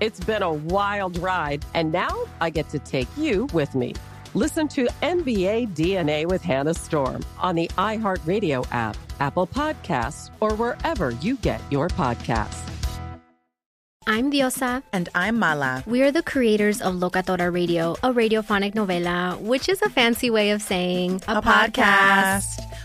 It's been a wild ride, and now I get to take you with me. Listen to NBA DNA with Hannah Storm on the iHeartRadio app, Apple Podcasts, or wherever you get your podcasts. I'm Diosa. And I'm Mala. We are the creators of Locatora Radio, a radiophonic novela, which is a fancy way of saying a, a podcast. podcast.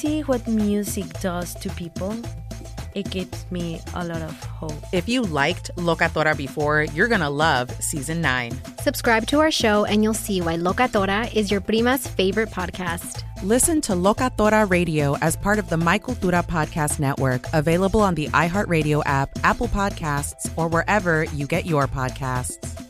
see what music does to people, it gives me a lot of hope. If you liked Locatora before, you're going to love season 9. Subscribe to our show and you'll see why Locatora is your prima's favorite podcast. Listen to Locatora Radio as part of the My Cultura Podcast Network, available on the iHeartRadio app, Apple Podcasts, or wherever you get your podcasts.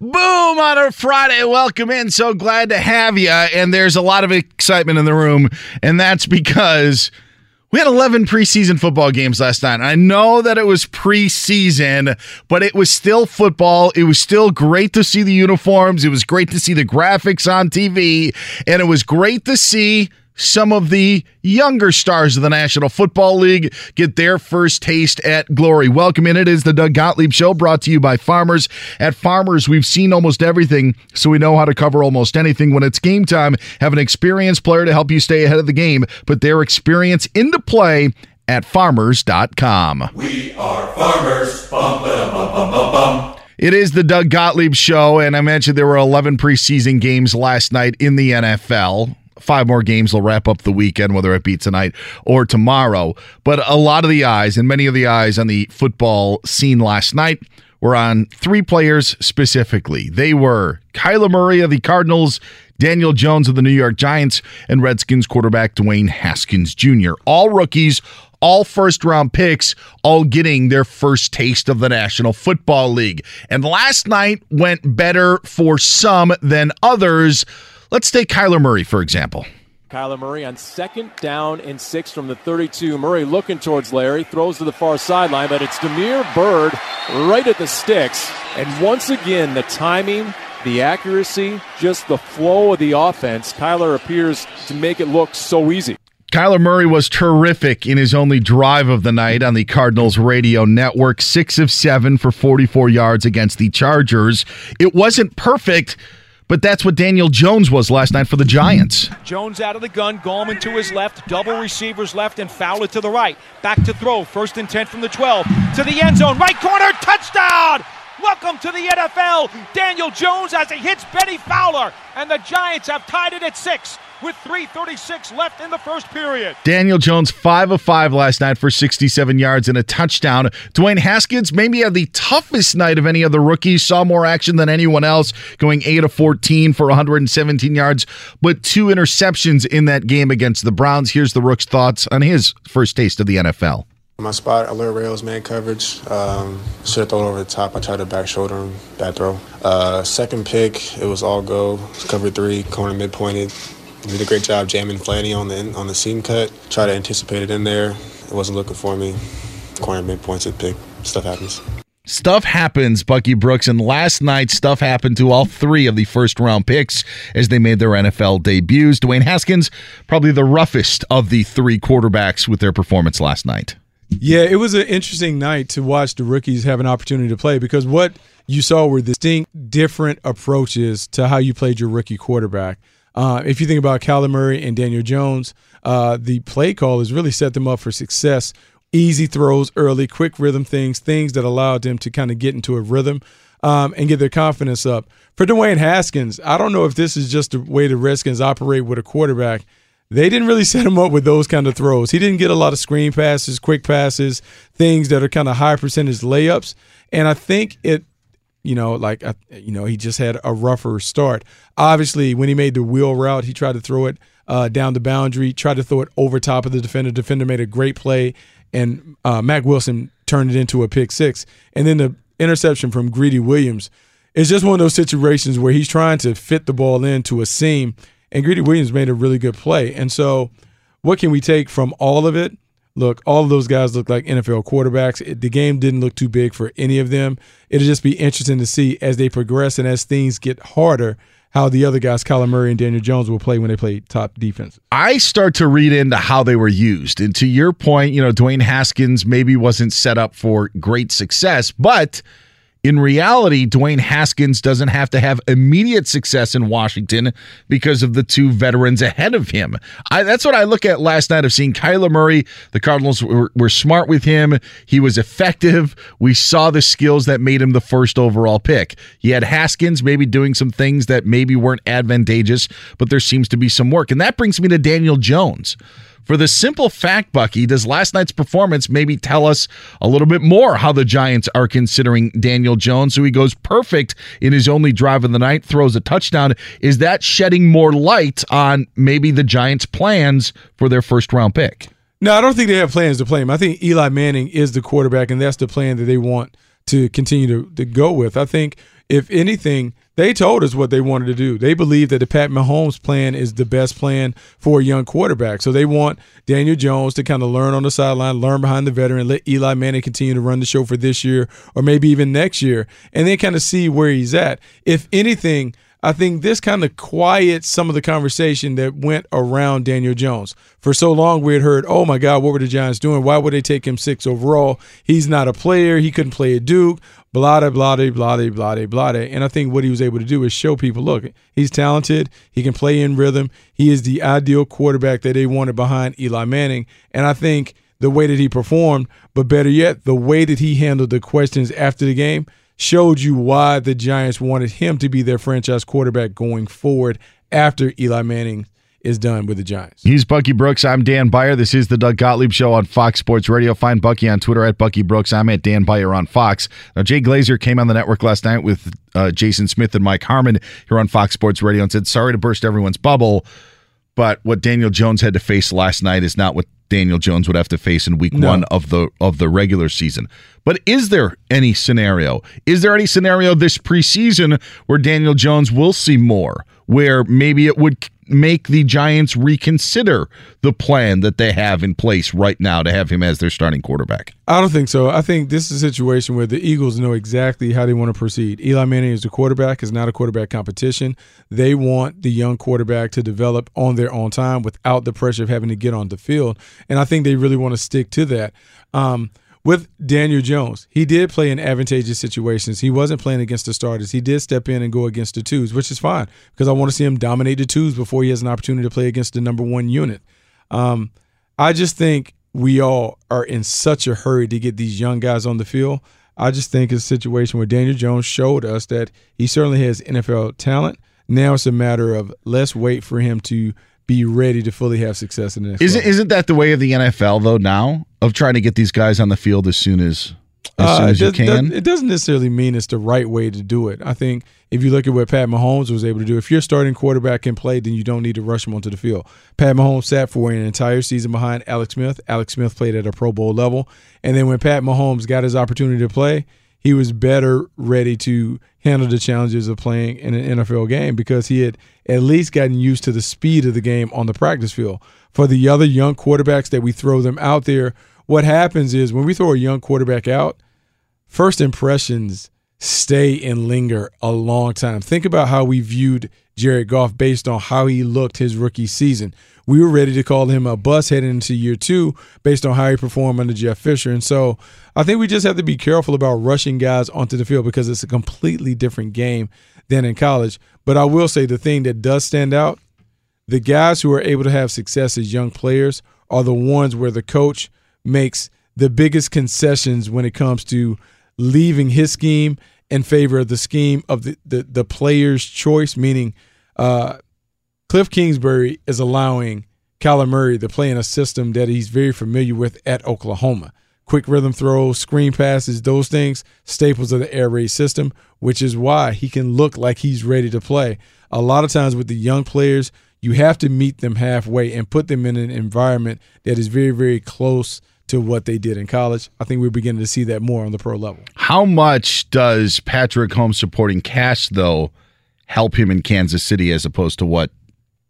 Boom on a Friday. Welcome in. So glad to have you. And there's a lot of excitement in the room. And that's because we had 11 preseason football games last night. I know that it was preseason, but it was still football. It was still great to see the uniforms. It was great to see the graphics on TV. And it was great to see some of the younger stars of the National Football League get their first taste at glory. Welcome in. It is the Doug Gottlieb Show brought to you by Farmers. At Farmers, we've seen almost everything, so we know how to cover almost anything. When it's game time, have an experienced player to help you stay ahead of the game. Put their experience into play at farmers.com. We are farmers. Bum, bum, bum. It is the Doug Gottlieb Show, and I mentioned there were 11 preseason games last night in the NFL five more games will wrap up the weekend, whether it be tonight or tomorrow. But a lot of the eyes and many of the eyes on the football scene last night were on three players specifically. They were Kyler Murray of the Cardinals, Daniel Jones of the New York Giants, and Redskins quarterback Dwayne Haskins Jr. All rookies, all first round picks, all getting their first taste of the National Football League. And last night went better for some than others. Let's take Kyler Murray, for example. Kyler Murray on second down and six from the 32. Murray looking towards Larry, throws to the far sideline, but it's Damiere Byrd right at the sticks. And once again, the timing the accuracy, just the flow of the offense, Kyler appears to make it look so easy. Kyler Murray was terrific in his only drive of the night on the Cardinals radio network. Six of seven for 44 yards against the Chargers. It wasn't perfect, but that's what Daniel Jones was last night for the Giants. Jones out of the gun, Gallman to his left, double receivers left, and Fowler to the right. Back to throw, first and 10 from the 12, to the end zone, right corner, touchdown! Welcome to the NFL. Daniel Jones as he hits Bennie Fowler, and the Giants have tied it at six with 3.36 left in the first period. Daniel Jones, 5 of 5 last night for 67 yards and a touchdown. Dwayne Haskins maybe had the toughest night of any of the rookies, saw more action than anyone else, going 8 of 14 for 117 yards, but two interceptions in that game against the Browns. Here's the Rook's thoughts on his first taste of the NFL. My spot, alert rails, man coverage. Um, should have thrown over the top. I tried to back shoulder him, bad throw. Uh, second pick, it was all go. Cover three, corner mid pointed. Did a great job jamming Flanny on the on the seam cut. Try to anticipate it in there. It wasn't looking for me. Corner mid pointed pick. Stuff happens. Stuff happens, Bucky Brooks, and last night stuff happened to all three of the first round picks as they made their NFL debuts. Dwayne Haskins, probably the roughest of the three quarterbacks with their performance last night. Yeah, it was an interesting night to watch the rookies have an opportunity to play because what you saw were distinct, different approaches to how you played your rookie quarterback. Uh, if you think about Kyler Murray and Daniel Jones, uh, the play call has really set them up for success. Easy throws early, quick rhythm things, things that allowed them to kind of get into a rhythm um, and get their confidence up. For Dwayne Haskins, I don't know if this is just the way the Redskins operate with a quarterback they didn't really set him up with those kind of throws. He didn't get a lot of screen passes, quick passes, things that are kind of high percentage layups. And I think it, you know, like, you know, he just had a rougher start. Obviously, when he made the wheel route, he tried to throw it uh, down the boundary, tried to throw it over top of the defender. Defender made a great play, and uh, Mack Wilson turned it into a pick six. And then the interception from Greedy Williams is just one of those situations where he's trying to fit the ball into a seam and Greedy Williams made a really good play. And so, what can we take from all of it? Look, all of those guys look like NFL quarterbacks. It, the game didn't look too big for any of them. It'll just be interesting to see as they progress and as things get harder how the other guys, Kyler Murray and Daniel Jones, will play when they play top defense. I start to read into how they were used. And to your point, you know, Dwayne Haskins maybe wasn't set up for great success, but – in reality, Dwayne Haskins doesn't have to have immediate success in Washington because of the two veterans ahead of him. I, that's what I look at last night of seeing Kyler Murray. The Cardinals were, were smart with him. He was effective. We saw the skills that made him the first overall pick. He had Haskins maybe doing some things that maybe weren't advantageous, but there seems to be some work. And that brings me to Daniel Jones. For the simple fact, Bucky, does last night's performance maybe tell us a little bit more how the Giants are considering Daniel Jones, who he goes perfect in his only drive of the night, throws a touchdown? Is that shedding more light on maybe the Giants' plans for their first round pick? No, I don't think they have plans to play him. I think Eli Manning is the quarterback, and that's the plan that they want to continue to, to go with. I think, if anything, they told us what they wanted to do. They believe that the Pat Mahomes plan is the best plan for a young quarterback. So they want Daniel Jones to kind of learn on the sideline, learn behind the veteran, let Eli Manning continue to run the show for this year or maybe even next year, and then kind of see where he's at. If anything, I think this kind of quiets some of the conversation that went around Daniel Jones. For so long, we had heard, oh my God, what were the Giants doing? Why would they take him six overall? He's not a player. He couldn't play at Duke blah, blah, blah, blah, blah, blah. And I think what he was able to do is show people look, he's talented. He can play in rhythm. He is the ideal quarterback that they wanted behind Eli Manning. And I think the way that he performed, but better yet, the way that he handled the questions after the game showed you why the Giants wanted him to be their franchise quarterback going forward after Eli Manning is done with the Giants. He's Bucky Brooks. I'm Dan Beyer. This is the Doug Gottlieb Show on Fox Sports Radio. Find Bucky on Twitter at Bucky Brooks. I'm at Dan Beyer on Fox. Now, Jay Glazer came on the network last night with uh, Jason Smith and Mike Harmon here on Fox Sports Radio and said, sorry to burst everyone's bubble, but what Daniel Jones had to face last night is not what Daniel Jones would have to face in week no. one of the of the regular season. But is there any scenario? Is there any scenario this preseason where Daniel Jones will see more? Where maybe it would make the Giants reconsider the plan that they have in place right now to have him as their starting quarterback? I don't think so. I think this is a situation where the Eagles know exactly how they want to proceed. Eli Manning is the quarterback, is not a quarterback competition. They want the young quarterback to develop on their own time without the pressure of having to get on the field. And I think they really want to stick to that. Um, with Daniel Jones, he did play in advantageous situations. He wasn't playing against the starters. He did step in and go against the twos, which is fine because I want to see him dominate the twos before he has an opportunity to play against the number one unit. Um, I just think we all are in such a hurry to get these young guys on the field. I just think it's a situation where Daniel Jones showed us that he certainly has NFL talent. Now it's a matter of let's wait for him to be ready to fully have success in the next. Isn't isn't that the way of the NFL though now of trying to get these guys on the field as soon as as soon Uh, as it you does- can? does- It doesn't necessarily mean it's the right way to do it. I think if you look at what Pat Mahomes was able to do, if your starting quarterback can play, then you don't need to rush him onto the field. Pat Mahomes sat for an entire season behind Alex Smith. Alex Smith played at a Pro Bowl level. And then when Pat Mahomes got his opportunity to play, he was better ready to handle the challenges of playing in an NFL game because he had at least gotten used to the speed of the game on the practice field. For the other young quarterbacks that we throw them out there, what happens is when we throw a young quarterback out, first impressions stay and linger a long time. Think about how we viewed Jared Goff based on how he looked his rookie season. We were ready to call him a bust heading into year two based on how he performed under Jeff Fisher. And so I think we just have to be careful about rushing guys onto the field because it's a completely different game than in college. But I will say the thing that does stand out the guys who are able to have success as young players are the ones where the coach makes the biggest concessions when it comes to leaving his scheme in favor of the scheme of the, the, the player's choice, meaning uh, Cliff Kingsbury is allowing Kyler Murray to play in a system that he's very familiar with at Oklahoma. Quick rhythm throws, screen passes, those things, staples of the air raid system, which is why he can look like he's ready to play. A lot of times with the young players, you have to meet them halfway and put them in an environment that is very, very close to what they did in college. I think we're beginning to see that more on the pro level. How much does Patrick Mahomes supporting cast though help him in Kansas City as opposed to what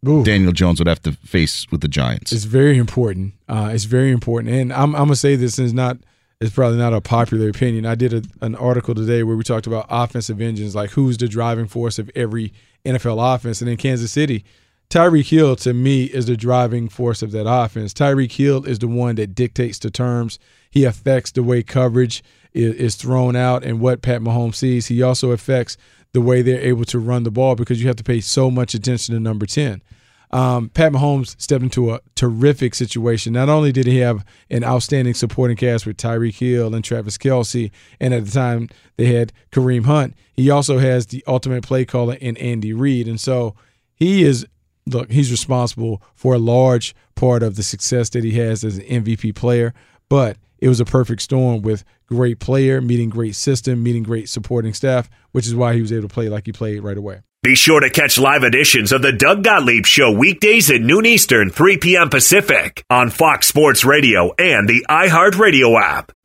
Daniel Jones would have to face with the Giants? It's very important. Uh, it's very important, and I'm, I'm gonna say this is not. It's probably not a popular opinion. I did a, an article today where we talked about offensive engines, like who's the driving force of every NFL offense, and in Kansas City, Tyreek Hill to me is the driving force of that offense. Tyreek Hill is the one that dictates the terms. He affects the way coverage is, is thrown out and what Pat Mahomes sees. He also affects the way they're able to run the ball because you have to pay so much attention to number 10. Um, Pat Mahomes stepped into a terrific situation. Not only did he have an outstanding supporting cast with Tyreek Hill and Travis Kelce, and at the time they had Kareem Hunt, he also has the ultimate play caller in Andy Reid. And so he is, look, he's responsible for a large part of the success that he has as an MVP player. But it was a perfect storm with great player, meeting great system, meeting great supporting staff, which is why he was able to play like he played right away. Be sure to catch live editions of the Doug Gottlieb Show weekdays at noon Eastern, 3 p.m. Pacific on Fox Sports Radio and the iHeartRadio app.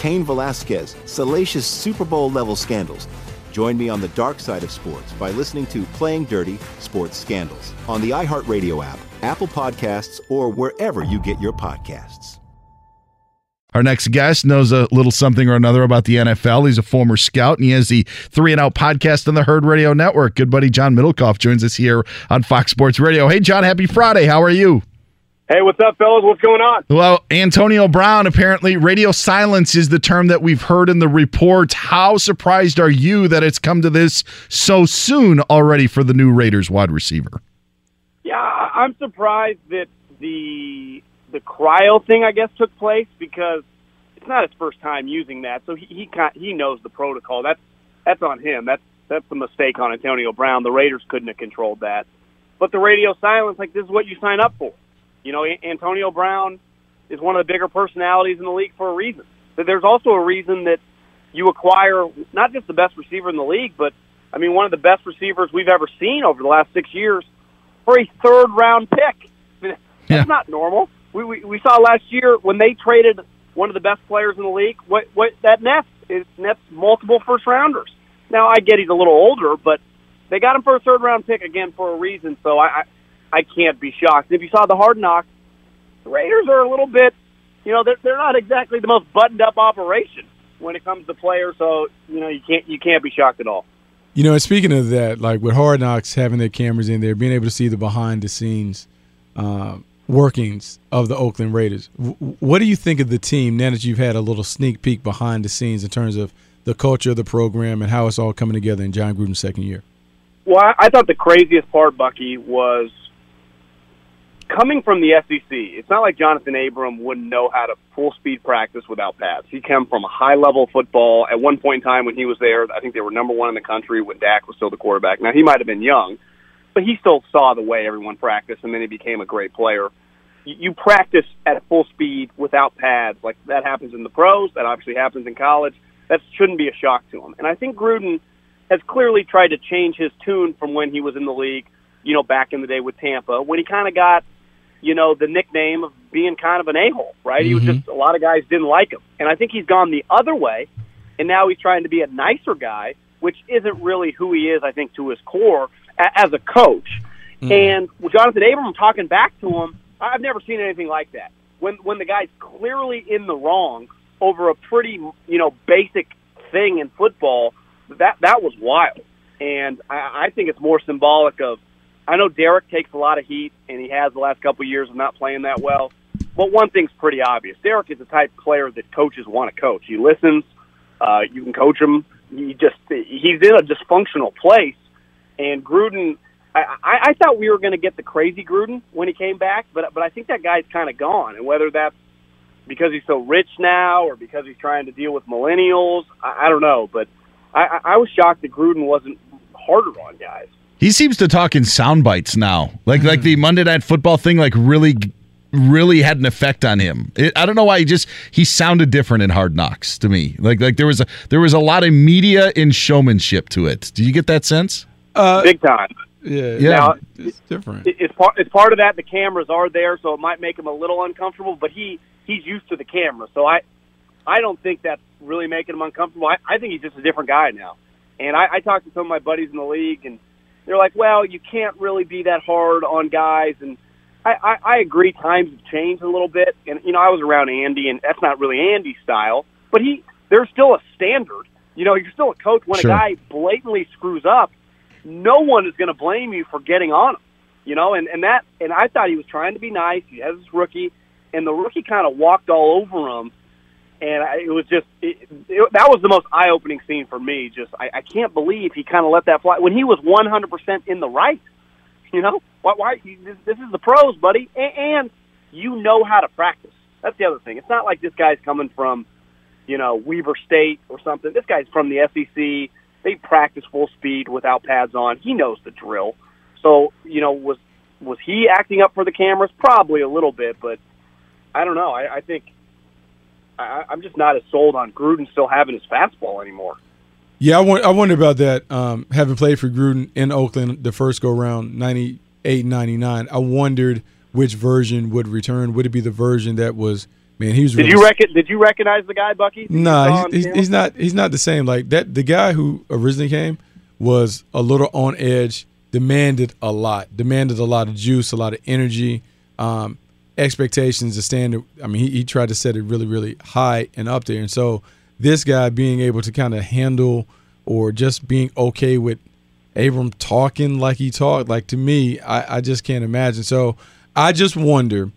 Cain Velasquez, salacious Super Bowl level scandals. Join me on the dark side of sports by listening to Playing Dirty Sports Scandals on the iHeartRadio app, Apple Podcasts, or wherever you get your podcasts. Our next guest knows a little something or another about the NFL. He's a former scout and he has the Three and Out podcast on the Herd Radio Network. Good buddy John Middlekauff joins us here on Fox Sports Radio. Hey, John, happy Friday. How are you? Hey, what's up, fellas? What's going on? Well, Antonio Brown, apparently, radio silence is the term that we've heard in the report. How surprised are you that it's come to this so soon already for the new Raiders wide receiver? Yeah, I'm surprised that the the cryo thing, I guess, took place because it's not his first time using that, so he he, he knows the protocol. That's that's on him. That's that's the mistake on Antonio Brown. The Raiders couldn't have controlled that. But the radio silence, like this is what you sign up for. You know, Antonio Brown is one of the bigger personalities in the league for a reason. But there's also a reason that you acquire not just the best receiver in the league, but I mean one of the best receivers we've ever seen over the last six years for a third round pick. I mean, that's yeah. not normal. We, we we saw last year when they traded one of the best players in the league. What what that nets is nets multiple first rounders. Now I get he's a little older, but they got him for a third round pick again for a reason. So I, I I can't be shocked. If you saw the Hard Knocks, the Raiders are a little bit, you know, they're, they're not exactly the most buttoned up operation when it comes to players. So you know, you can't you can't be shocked at all. You know, and speaking of that, like with Hard Knocks having their cameras in there, being able to see the behind the scenes uh, workings of the Oakland Raiders, w- what do you think of the team now that you've had a little sneak peek behind the scenes in terms of the culture of the program and how it's all coming together in John Gruden's second year? Well, I thought the craziest part, Bucky, was coming from the SEC, it's not like Jonathan Abram wouldn't know how to full speed practice without pads. He came from a high level football. At one point in time when he was there, I think they were number one in the country when Dak was still the quarterback. Now he might have been young, but he still saw the way everyone practiced, and then he became a great player. You practice at full speed without pads, like that happens in the pros. That obviously happens in college. That shouldn't be a shock to him. And I think Gruden has clearly tried to change his tune from when he was in the league, you know, back in the day with Tampa, when he kind of got you know, the nickname of being kind of an a-hole, right? Mm-hmm. He was mm-hmm. just, a lot of guys didn't like him. And I think he's gone the other way, and now he's trying to be a nicer guy, which isn't really who he is, I think, to his core a- as a coach. Mm-hmm. And with Jonathan Abram talking back to him, I've never seen anything like that. When when the guy's clearly in the wrong over a pretty, you know, basic thing in football, that that was wild. And I, I think it's more symbolic of I know Derek takes a lot of heat, and he has the last couple of years of not playing that well. But one thing's pretty obvious: Derek is the type of player that coaches want to coach. He listens. Uh, you can coach him. He just he's in a dysfunctional place, And Gruden, I, I, I thought we were going to get the crazy Gruden when he came back, but but I think that guy's kind of gone. And whether that's because he's so rich now or because he's trying to deal with millennials, I, I don't know. But I, I I was shocked that Gruden wasn't harder on guys. He seems to talk in sound bites now. Like like the Monday Night Football thing, like really, really had an effect on him. It, I don't know why he just he sounded different in Hard Knocks to me. Like like there was a there was a lot of media and showmanship to it. Do you get that sense? Uh, Big time. Yeah, Yeah. Now, it's different. it's part it's part of that. The cameras are there, so it might make him a little uncomfortable. But he he's used to the camera, so I I don't think that's really making him uncomfortable. I, I think he's just a different guy now. And I, I talked to some of my buddies in the league, and they're like, "Well, you can't really be that hard on guys." And I, I, I agree. Times have changed a little bit, and you know, I was around Andy, and that's not really Andy's style. But he, there's still a standard. You know, you're still a coach. When Sure. a guy blatantly screws up, no one is going to blame you for getting on him. You know, and and that, and I thought he was trying to be nice. He has this rookie, and the rookie kind of walked all over him and I, it was just it, it, that was the most eye opening scene for me. Just I, I can't believe he kind of let that fly when he was one hundred percent in the right. You know why? Why this, this is the pros, buddy, and, and you know how to practice. That's the other thing. It's not like this guy's coming from you know Weber State or something. This guy's from the SEC. They practice full speed without pads on. He knows the drill. So you know was was he acting up for the cameras? Probably a little bit, but I don't know. I, I think I, I'm just not as sold on Gruden still having his fastball anymore. Yeah, I, want, I wonder about that. Um, having played for Gruden in Oakland the first go round, 98 99, I wondered which version would return. Would it be the version that was, man, he was Did you reckon? Did you recognize the guy, Bucky? Nah, he's, he's, he's not. He's not the same. Like that. The guy who originally came was a little on edge. Demanded a lot. Demanded a lot of juice, a lot of energy, um, expectations, the standard. I mean, he, he tried to set it really, really high and up there. And so this guy being able to kind of handle or just being okay with Abram talking like he talked, like to me, I, I just can't imagine. So I just wonder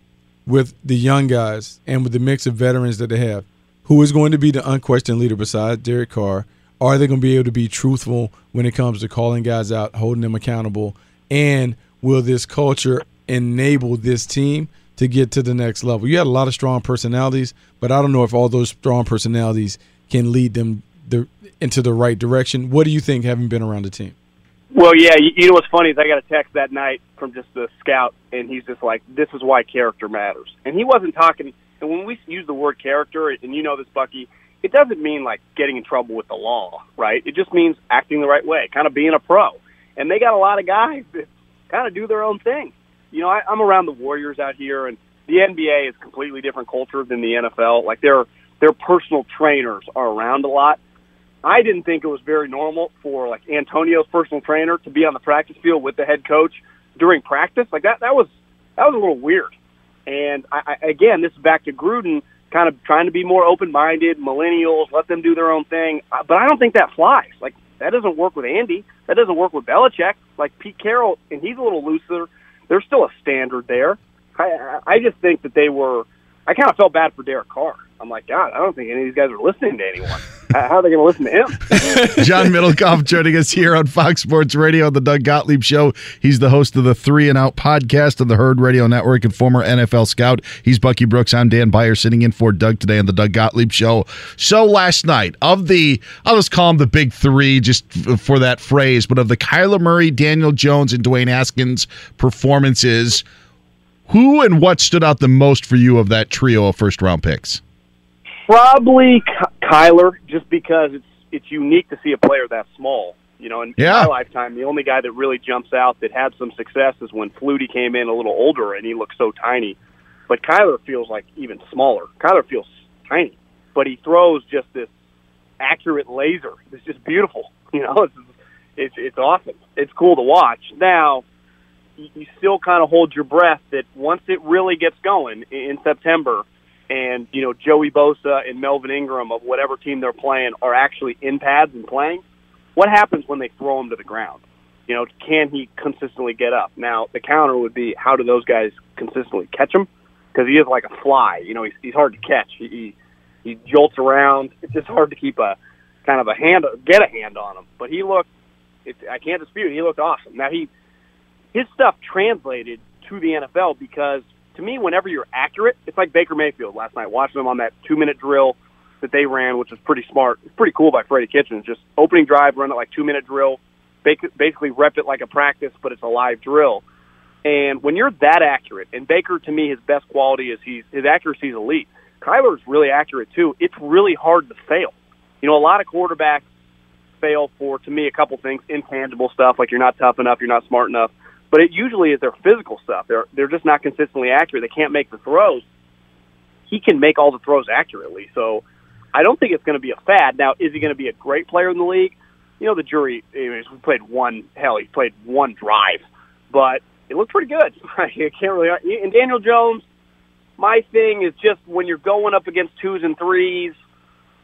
with the young guys and with the mix of veterans that they have, who is going to be the unquestioned leader besides Derek Carr? Are they going to be able to be truthful when it comes to calling guys out, holding them accountable? And will this culture enable this team to get to the next level? You had a lot of strong personalities, but I don't know if all those strong personalities can lead them the, into the right direction. What do you think, having been around the team? Well, yeah. You, you know what's funny is I got a text that night from just the scout, and he's just like, "This is why character matters." And he wasn't talking. And when we use the word character, and you know this, Bucky, it doesn't mean like getting in trouble with the law, right? It just means acting the right way, kind of being a pro. And they got a lot of guys that kind of do their own thing. You know, I, I'm around the Warriors out here, and the NBA is completely different culture than the NFL. Like their their personal trainers are around a lot. I didn't think it was very normal for like Antonio's personal trainer to be on the practice field with the head coach during practice. Like that that was that was a little weird. And I, I again, this is back to Gruden kind of trying to be more open minded, millennials, let them do their own thing. Uh, But I don't think that flies. Like that doesn't work with Andy. That doesn't work with Belichick. Like Pete Carroll, and he's a little looser. There's still a standard there. I, I just think that they were. I kind of felt bad for Derek Carr. I'm like, God, I don't think any of these guys are listening to anyone. How how are they going to listen to him? John Middlekauff joining us here on Fox Sports Radio, the Doug Gottlieb Show. He's the host of the Three and Out podcast of the Herd Radio Network and former NFL scout. He's Bucky Brooks. I'm Dan Beyer, sitting in for Doug today on the Doug Gottlieb Show. So last night, of the, I'll just call them the big three just for that phrase, but of the Kyler Murray, Daniel Jones, and Dwayne Haskins performances, who and what stood out the most for you of that trio of first round picks? Probably Kyler, just because it's it's unique to see a player that small. You know, in Yeah. my lifetime, the only guy that really jumps out that had some success is when Flutie came in a little older and he looked so tiny. But Kyler feels like even smaller. Kyler feels tiny, but he throws just this accurate laser. It's just beautiful. You know, it's it's, it's awesome. It's cool to watch. Now, you you still kind of hold your breath that once it really gets going in September, and you know Joey Bosa and Melvin Ingram of whatever team they're playing are actually in pads and playing, what happens when they throw him to the ground? You know, can he consistently get up? Now the counter would be how do those guys consistently catch him? Because he is like a fly. You know, he's he's hard to catch. He he, he jolts around. It's just hard to keep a kind of a hand get a hand on him. But he looked It's, I can't dispute he looked awesome. Now he his stuff translated to the NFL because to me, whenever you're accurate, it's like Baker Mayfield last night. Watching him on that two minute drill that they ran, which was pretty smart. It's pretty cool by Freddie Kitchens. Just opening drive, run it like two minute drill, basically rep it like a practice, but it's a live drill. And when you're that accurate, and Baker to me, his best quality is he's his accuracy is elite. Kyler's really accurate too. It's really hard to fail. You know, a lot of quarterbacks fail for to me a couple things, intangible stuff like you're not tough enough, you're not smart enough. But it usually is their physical stuff. They're they're just not consistently accurate. They can't make the throws. He can make all the throws accurately. So I don't think it's going to be a fad. Now, is he going to be a great player in the league? You know, the jury. We played one. Hell, he played one drive, but it looked pretty good. I can't really. And Daniel Jones, my thing is just when you're going up against twos and threes,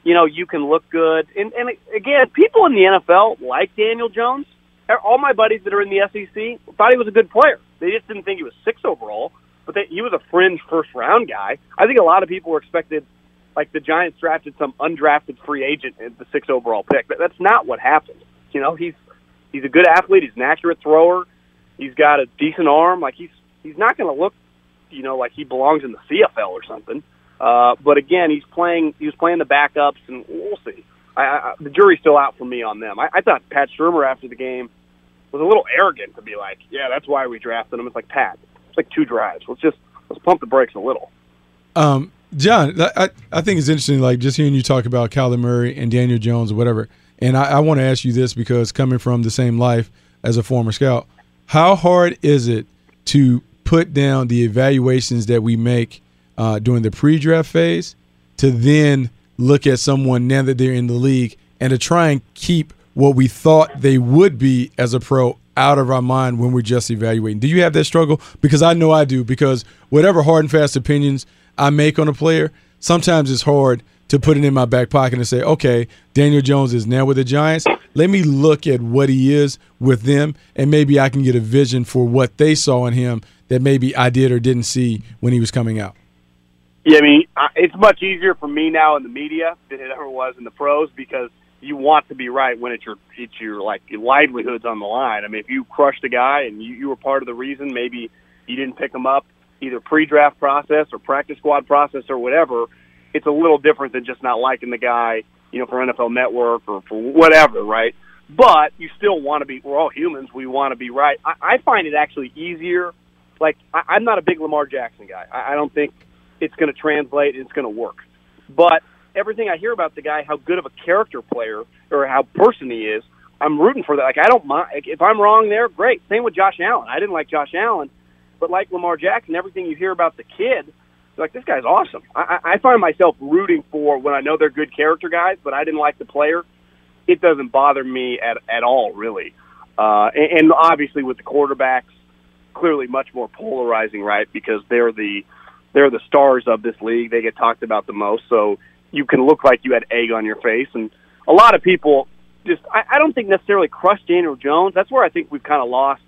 you know, you can look good. And, and again, people in the NFL like Daniel Jones. All my buddies that are in the SEC thought he was a good player. They just didn't think he was six overall, but they, he was a fringe first round guy. I think a lot of people were expected, like the Giants drafted some undrafted free agent at the six overall pick. But that's not what happened. You know, he's he's a good athlete. He's an accurate thrower. He's got a decent arm. Like he's he's not going to look, you know, like he belongs in the CFL or something. Uh, but again, he's playing. He was playing the backups, and we'll see. I, I, the jury's still out for me on them. I, I thought Pat Shurmur after the game was a little arrogant to be like, "Yeah, that's why we drafted him." It's like Pat. It's like two drives. Let's just let's pump the brakes a little. Um, John, I, I think it's interesting, like just hearing you talk about Kyler Murray and Daniel Jones or whatever. And I, I want to ask you this because coming from the same life as a former scout, how hard is it to put down the evaluations that we make uh, during the pre-draft phase to then look at someone now that they're in the league and to try and keep what we thought they would be as a pro out of our mind when we're just evaluating. Do you have that struggle? Because I know I do. Because whatever hard and fast opinions I make on a player, sometimes it's hard to put it in my back pocket and say, okay, Daniel Jones is now with the Giants. Let me look at what he is with them, and maybe I can get a vision for what they saw in him that maybe I did or didn't see when he was coming out. Yeah, I mean, it's much easier for me now in the media than it ever was in the pros because you want to be right when it's your it's your like your livelihood's on the line. I mean, if you crushed a guy and you, you were part of the reason, maybe you didn't pick him up either pre-draft process or practice squad process or whatever it's a little different than just not liking the guy, you know, for NFL Network or for whatever, right? But you still want to be. We're all humans. We want to be right. I, I find it actually easier. Like I, I'm not a big Lamar Jackson guy. I, I don't think it's going to translate. It's going to work. But everything I hear about the guy, how good of a character player or how person he is, I'm rooting for that. Like I don't mind if I'm wrong there. Great. Same with Josh Allen. I didn't like Josh Allen, but like Lamar Jackson, everything you hear about the kid like this guy's awesome. I, I find myself rooting for when I know they're good character guys, but I didn't like the player. It doesn't bother me at at all, really. Uh, and, and obviously with the quarterbacks, clearly much more polarizing, right? Because they're the they're the stars of this league. They get talked about the most, so you can look like you had egg on your face. And a lot of people just I, I don't think necessarily crush Daniel Jones. That's where I think we've kind of lost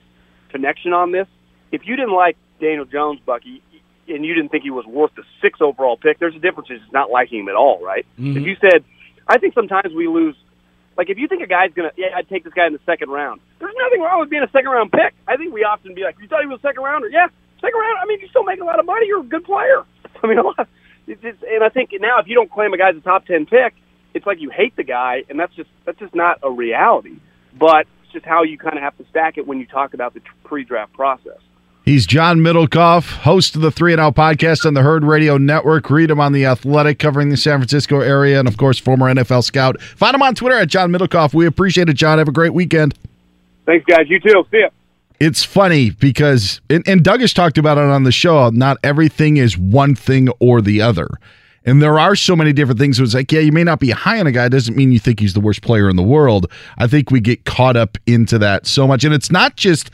connection on this. If you didn't like Daniel Jones, Bucky, and you didn't think he was worth the six overall pick, there's a difference in just not liking him at all, right? Mm-hmm. If you said, I think sometimes we lose. Like if you think a guy's gonna, yeah, I'd take this guy in the second round. There's nothing wrong with being a second round pick. I think we often be like, you thought he was a second rounder? Yeah, second round. I mean, you still make a lot of money. You're a good player. I mean, a lot. It's, it's, and I think now if you don't claim a guy's a top ten pick, it's like you hate the guy, and that's just that's just not a reality. But it's just how you kind of have to stack it when you talk about the pre-draft process. He's John Middlekauff, host of the Three and Out podcast on the Herd Radio Network. Read him on the Athletic, covering the San Francisco area, and of course, former NFL scout. Find him on Twitter at John Middlekauff. We appreciate it, John. Have a great weekend. Thanks, guys. You too. See ya. It's funny because, and, and Doug has talked about it on the show. Not everything is one thing or the other. And there are so many different things. It's like, yeah, you may not be high on a guy. Doesn't mean you think he's the worst player in the world. I think we get caught up into that so much. And it's not just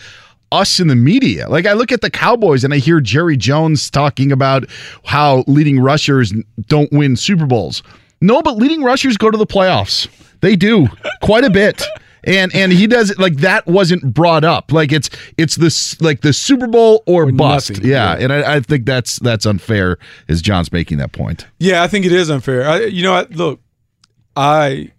us in the media. Like I look at the Cowboys and I hear Jerry Jones talking about how leading rushers don't win Super Bowls. No, but leading rushers go to the playoffs. They do quite a bit. And and he does it like that wasn't brought up. Like it's it's this like the Super Bowl or, Or bust. nothing, Yeah, yeah. and I, I think that's that's unfair. As John's making that point. Yeah, I think it is unfair. I, you know, I, look, I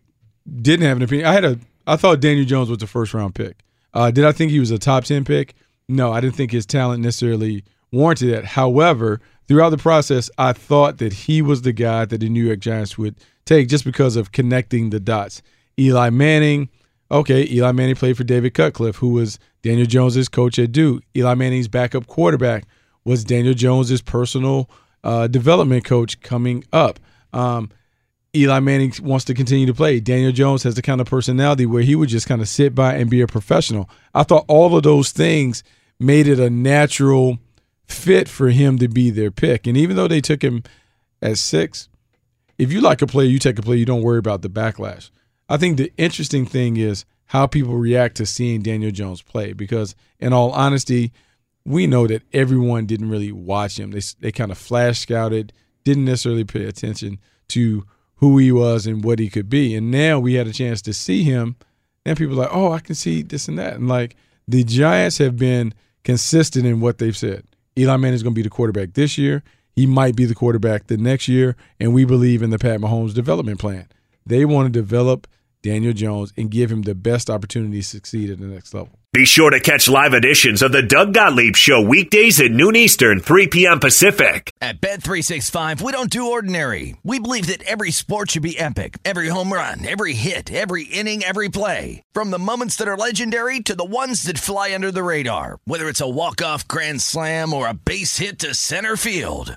didn't have an opinion. I had a I thought Daniel Jones was the first round pick. Uh, did I think he was a top 10 pick? No, I didn't think his talent necessarily warranted that. However, throughout the process, I thought that he was the guy that the New York Giants would take just because of connecting the dots. Eli Manning, okay, Eli Manning played for David Cutcliffe, who was Daniel Jones's coach at Duke. Eli Manning's backup quarterback was Daniel Jones's personal uh, development coach coming up. Um, Eli Manning wants to continue to play. Daniel Jones has the kind of personality where he would just kind of sit by and be a professional. I thought all of those things made it a natural fit for him to be their pick. And even though they took him at six, if you like a player, you take a player, you don't worry about the backlash. I think the interesting thing is how people react to seeing Daniel Jones play because, in all honesty, we know that everyone didn't really watch him. They, they kind of flash scouted, didn't necessarily pay attention to who he was and what he could be. And now we had a chance to see him, and people are like, oh, I can see this and that. And like the Giants have been consistent in what they've said. Eli Manning is going to be the quarterback this year. He might be the quarterback the next year, and we believe in the Pat Mahomes development plan. They want to develop Daniel Jones and give him the best opportunity to succeed at the next level. Be sure to catch live editions of the Doug Gottlieb Show weekdays at noon Eastern, 3 p.m. Pacific. At Bet365, we don't do ordinary. We believe that every sport should be epic. Every home run, every hit, every inning, every play. From the moments that are legendary to the ones that fly under the radar. Whether it's a walk-off grand slam or a base hit to center field.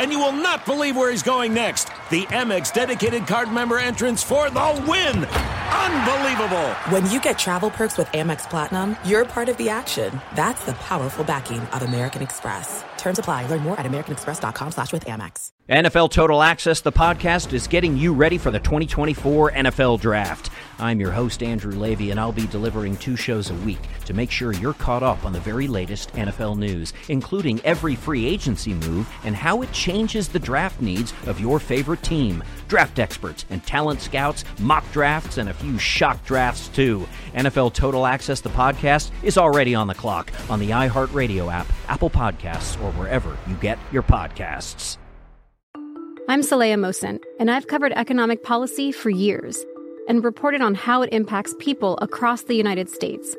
and you will not believe where he's going next. The Amex dedicated card member entrance for the win. Unbelievable. When you get travel perks with Amex Platinum, you're part of the action. That's the powerful backing of American Express. Terms apply. Learn more at americanexpress.com slash with Amex. NFL Total Access, the podcast, is getting you ready for the 2024 NFL Draft. I'm your host, Andrew Levy, and I'll be delivering two shows a week to make sure you're caught up on the very latest NFL news, including every free agency move and how it changes the draft needs of your favorite team. Draft experts and talent scouts, mock drafts, and a few shock drafts, too. NFL Total Access, the podcast, is already on the clock on the iHeartRadio app, Apple Podcasts, or wherever you get your podcasts. I'm Saleha Mohsin, and I've covered economic policy for years and reported on how it impacts people across the United States.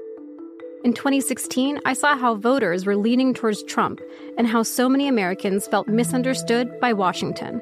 In 2016, I saw how voters were leaning towards Trump and how so many Americans felt misunderstood by Washington.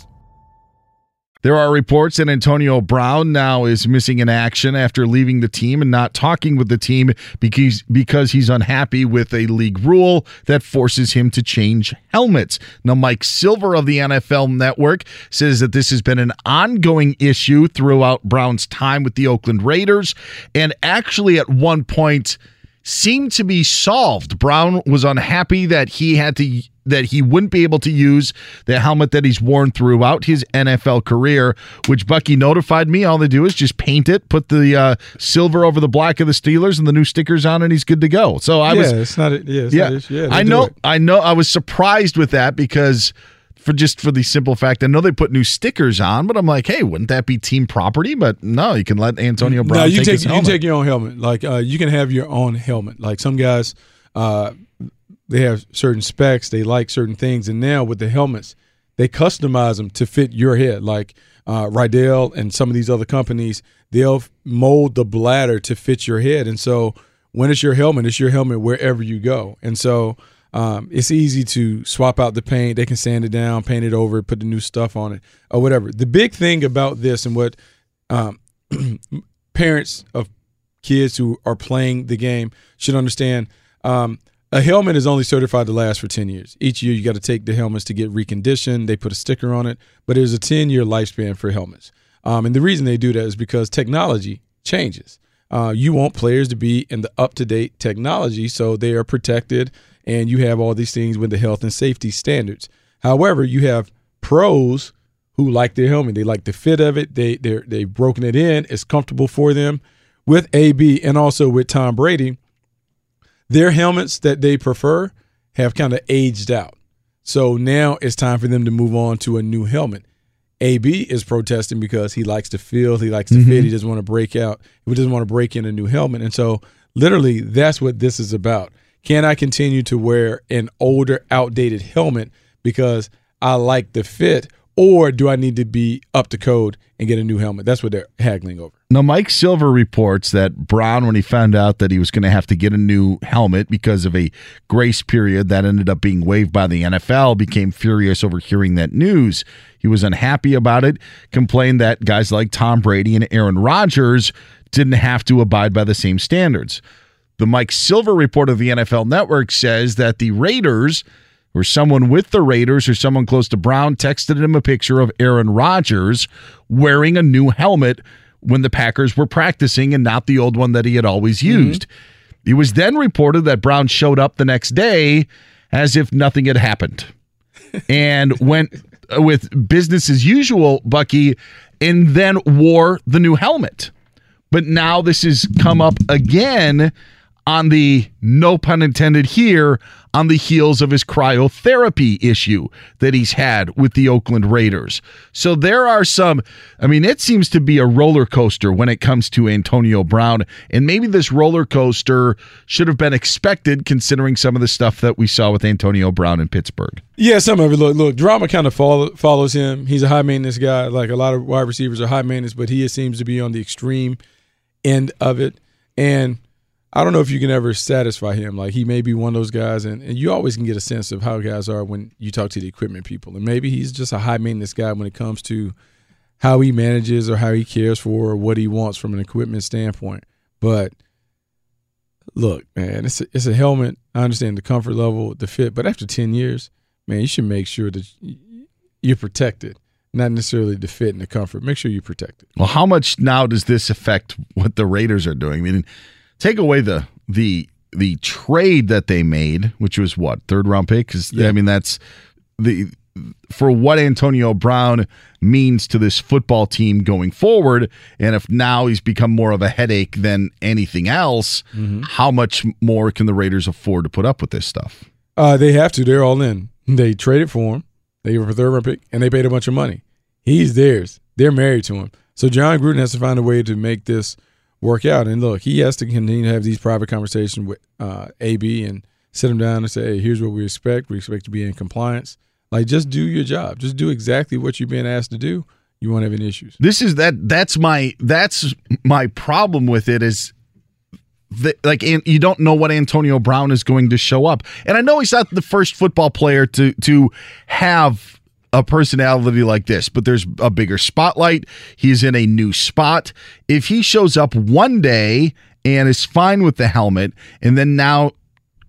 There are reports that Antonio Brown now is missing in action after leaving the team and not talking with the team because because he's unhappy with a league rule that forces him to change helmets. Now Mike Silver of the NFL Network says that this has been an ongoing issue throughout Brown's time with the Oakland Raiders and actually at one point seemed to be solved. Brown was unhappy that he had to that he wouldn't be able to use the helmet that he's worn throughout his NFL career, which Bucky notified me all they do is just paint it, put the uh, silver over the black of the Steelers and the new stickers on and he's good to go. So I yeah, was it's not. Yeah, it's yeah, not yeah I know. I know I was surprised with that because for just for the simple fact I know they put new stickers on, but I'm like, hey, wouldn't that be team property? But no, you can let Antonio Brown No, you take, take you take your own helmet. Like uh, you can have your own helmet. Like some guys, uh, they have certain specs. They like certain things, and now with the helmets, they customize them to fit your head. Like uh, Riddell and some of these other companies, they'll mold the bladder to fit your head, and so when it's your helmet, it's your helmet wherever you go, and so. Um, it's easy to swap out the paint. They can sand it down, paint it over, put the new stuff on it, or whatever. The big thing about this and what um, parents of kids who are playing the game should understand um, a helmet is only certified to last for 10 years. Each year, you got to take the helmets to get reconditioned. They put a sticker on it, but there's a 10 year lifespan for helmets. Um, and the reason they do that is because technology changes. Uh, you want players to be in the up to date technology so they are protected and you have all these things with the health and safety standards. However, you have pros who like their helmet. They like the fit of it. They they they've broken it in. It's comfortable for them. With AB and also with Tom Brady, their helmets that they prefer have kind of aged out. So now it's time for them to move on to a new helmet. AB is protesting because he likes to feel, he likes to Mhm. fit, he doesn't want to break out, he doesn't want to break in a new helmet. And so literally that's what this is about. Can I continue to wear an older, outdated helmet because I like the fit, or do I need to be up to code and get a new helmet? That's what they're haggling over. Now, Mike Silver reports that Brown, when he found out that he was going to have to get a new helmet because of a grace period that ended up being waived by the NFL, became furious over hearing that news. He was unhappy about it, complained that guys like Tom Brady and Aaron Rodgers didn't have to abide by the same standards. The Mike Silver report of the NFL Network says that the Raiders or someone with the Raiders or someone close to Brown texted him a picture of Aaron Rodgers wearing a new helmet when the Packers were practicing and not the old one that he had always mm-hmm. used. It was then reported that Brown showed up the next day as if nothing had happened and went uh, with business as usual, Bucky, and then wore the new helmet. But now this has come up again on the no pun intended here on the heels of his cryotherapy issue that he's had with the Oakland Raiders. So there are some I mean it seems to be a roller coaster when it comes to Antonio Brown and maybe this roller coaster should have been expected considering some of the stuff that we saw with Antonio Brown in Pittsburgh. Yeah, some of it. Look, look, drama kind of follow, follows him. He's a high maintenance guy. Like a lot of wide receivers are high maintenance, but he seems to be on the extreme end of it. And I don't know if you can ever satisfy him. Like he may be one of those guys, and, and you always can get a sense of how guys are when you talk to the equipment people. And maybe he's just a high maintenance guy when it comes to how he manages or how he cares for or what he wants from an equipment standpoint. But look, man, it's a, it's a helmet. I understand the comfort level, the fit, but after ten years, man, you should make sure that you're protected, not necessarily the fit and the comfort. Make sure you're protected. Well, how much now does this affect what the Raiders are doing? I mean, take away the the the trade that they made, which was what third round pick. Because I mean, that's the for what Antonio Brown means to this football team going forward. And if now he's become more of a headache than anything else, how much more can the Raiders afford to put up with this stuff? Uh, they have to. They're all in. They traded for him. They gave him a third round pick, and they paid a bunch of money. He's theirs. They're married to him. So Jon Gruden has to find a way to make this work out. And look, he has to continue to have these private conversations with uh, AB and sit him down and say, hey, here's what we expect. We expect to be in compliance. Like, just do your job. Just do exactly what you've been asked to do. You won't have any issues. This is that. That's my. That's my problem with it. Is that like and you don't know what Antonio Brown is going to show up, and I know he's not the first football player to to have a personality like this, but there's a bigger spotlight. He's in a new spot. If he shows up one day and is fine with the helmet, and then now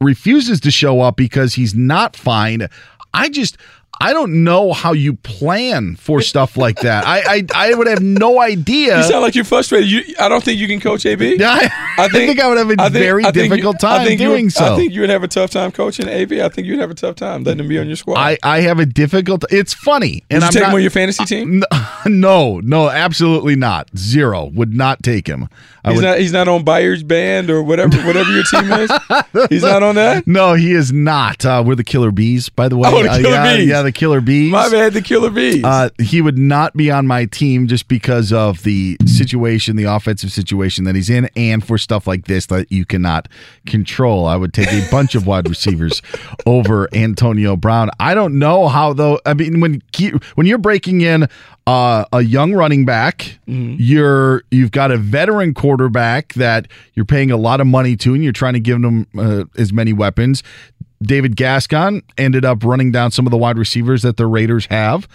refuses to show up because he's not fine, I just I don't know how you plan for stuff like that. I I, I would have no idea. You sound like you're frustrated. You, I don't think you can coach AB. Yeah, I, I think, I would have a very difficult you, time doing would, so. I think you would have a tough time coaching AB. I think you'd have a tough time letting him be on your squad. I, I have a difficult. It's funny, and Would you I'm take not, him on your fantasy team? No, no, absolutely not. Zero would not take him. He's would, not. He's not on Beyer's band or whatever. Whatever your team is. He's not on that. No, he is not. Uh, we're the Killer Bees, by the way. Oh, the Uh, Killer yeah, Bees. yeah, the Killer Bees. My bad. The Killer Bees. Uh, he would not be on my team just because of the situation, the offensive situation that he's in, and for stuff like this that you cannot control. I would take a bunch of wide receivers over Antonio Brown. I don't know how though. I mean, when when you're breaking in uh, a young running back, you're you've got a veteran quarterback that you're paying a lot of money to, and you're trying to give them uh, as many weapons. David Gascon ended up running down some of the wide receivers that the Raiders have.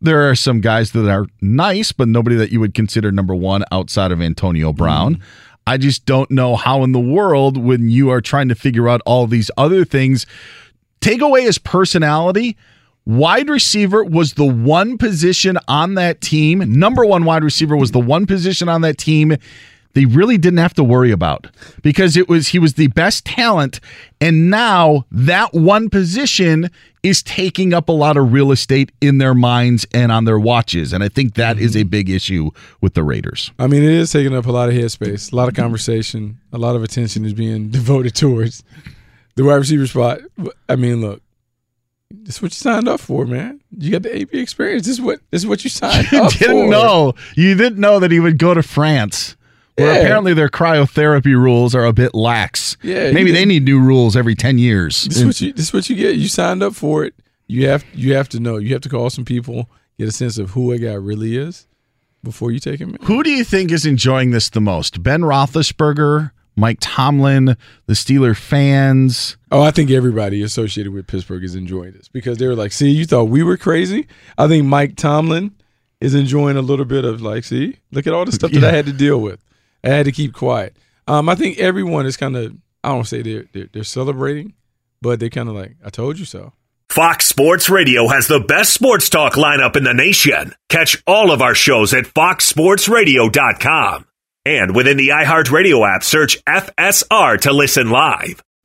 There are some guys that are nice, but nobody that you would consider number one outside of Antonio Brown. I just don't know how in the world, when you are trying to figure out all these other things, take away his personality. Wide receiver was the one position on that team. Number one wide receiver was the one position on that team they really didn't have to worry about because it was he was the best talent and now that one position is taking up a lot of real estate in their minds and on their watches and I think that is a big issue with the Raiders. I mean, it is taking up a lot of headspace, a lot of conversation, a lot of attention is being devoted towards the wide receiver spot. I mean, look, this is what you signed up for, man. You got the AP experience. This is what this is what you signed You up didn't for. know. You didn't know that he would go to France. Where Yeah. apparently their cryotherapy rules are a bit lax. Yeah, Maybe you they need new rules every 10 years. This is what you this is what you get. You signed up for it. You have you have to know. You have to call some people, get a sense of who a guy really is before you take him in. Who do you think is enjoying this the most? Ben Roethlisberger, Mike Tomlin, the Steeler fans? Oh, I think everybody associated with Pittsburgh is enjoying this because they were like, "See, you thought we were crazy." I think Mike Tomlin is enjoying a little bit of like, "See, look at all the stuff that I had to deal with. I had to keep quiet." Um, I think everyone is kind of I don't say they're, they're they're celebrating, but they're kind of like, "I told you so." Fox Sports Radio has the best sports talk lineup in the nation. Catch all of our shows at foxsportsradio.com. And within the iHeartRadio app, search FSR to listen live.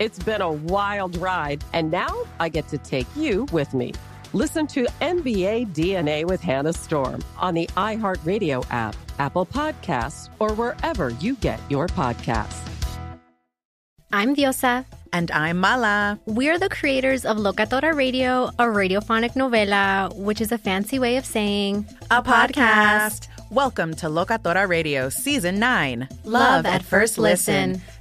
It's been a wild ride, and now I get to take you with me. Listen to NBA DNA with Hannah Storm on the iHeartRadio app, Apple Podcasts, or wherever you get your podcasts. I'm Diosa. And I'm Mala. We're the creators of Locatora Radio, a radiophonic novela, which is a fancy way of saying A podcast. Welcome to Locatora Radio Season 9 Love at First Listen.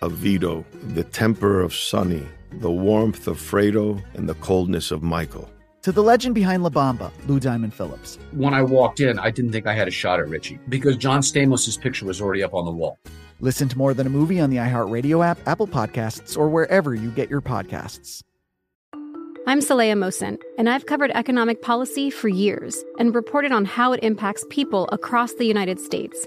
of Vito, the temper of Sonny, the warmth of Fredo, and the coldness of Michael. to the legend behind La Bamba, Lou Diamond Phillips. When I walked in, I didn't think I had a shot at Richie because John Stamos' picture was already up on the wall. Listen to More Than a Movie on the iHeartRadio app, Apple Podcasts, or wherever you get your podcasts. I'm Saleha Mohsin, and I've covered economic policy for years and reported on how it impacts people across the United States.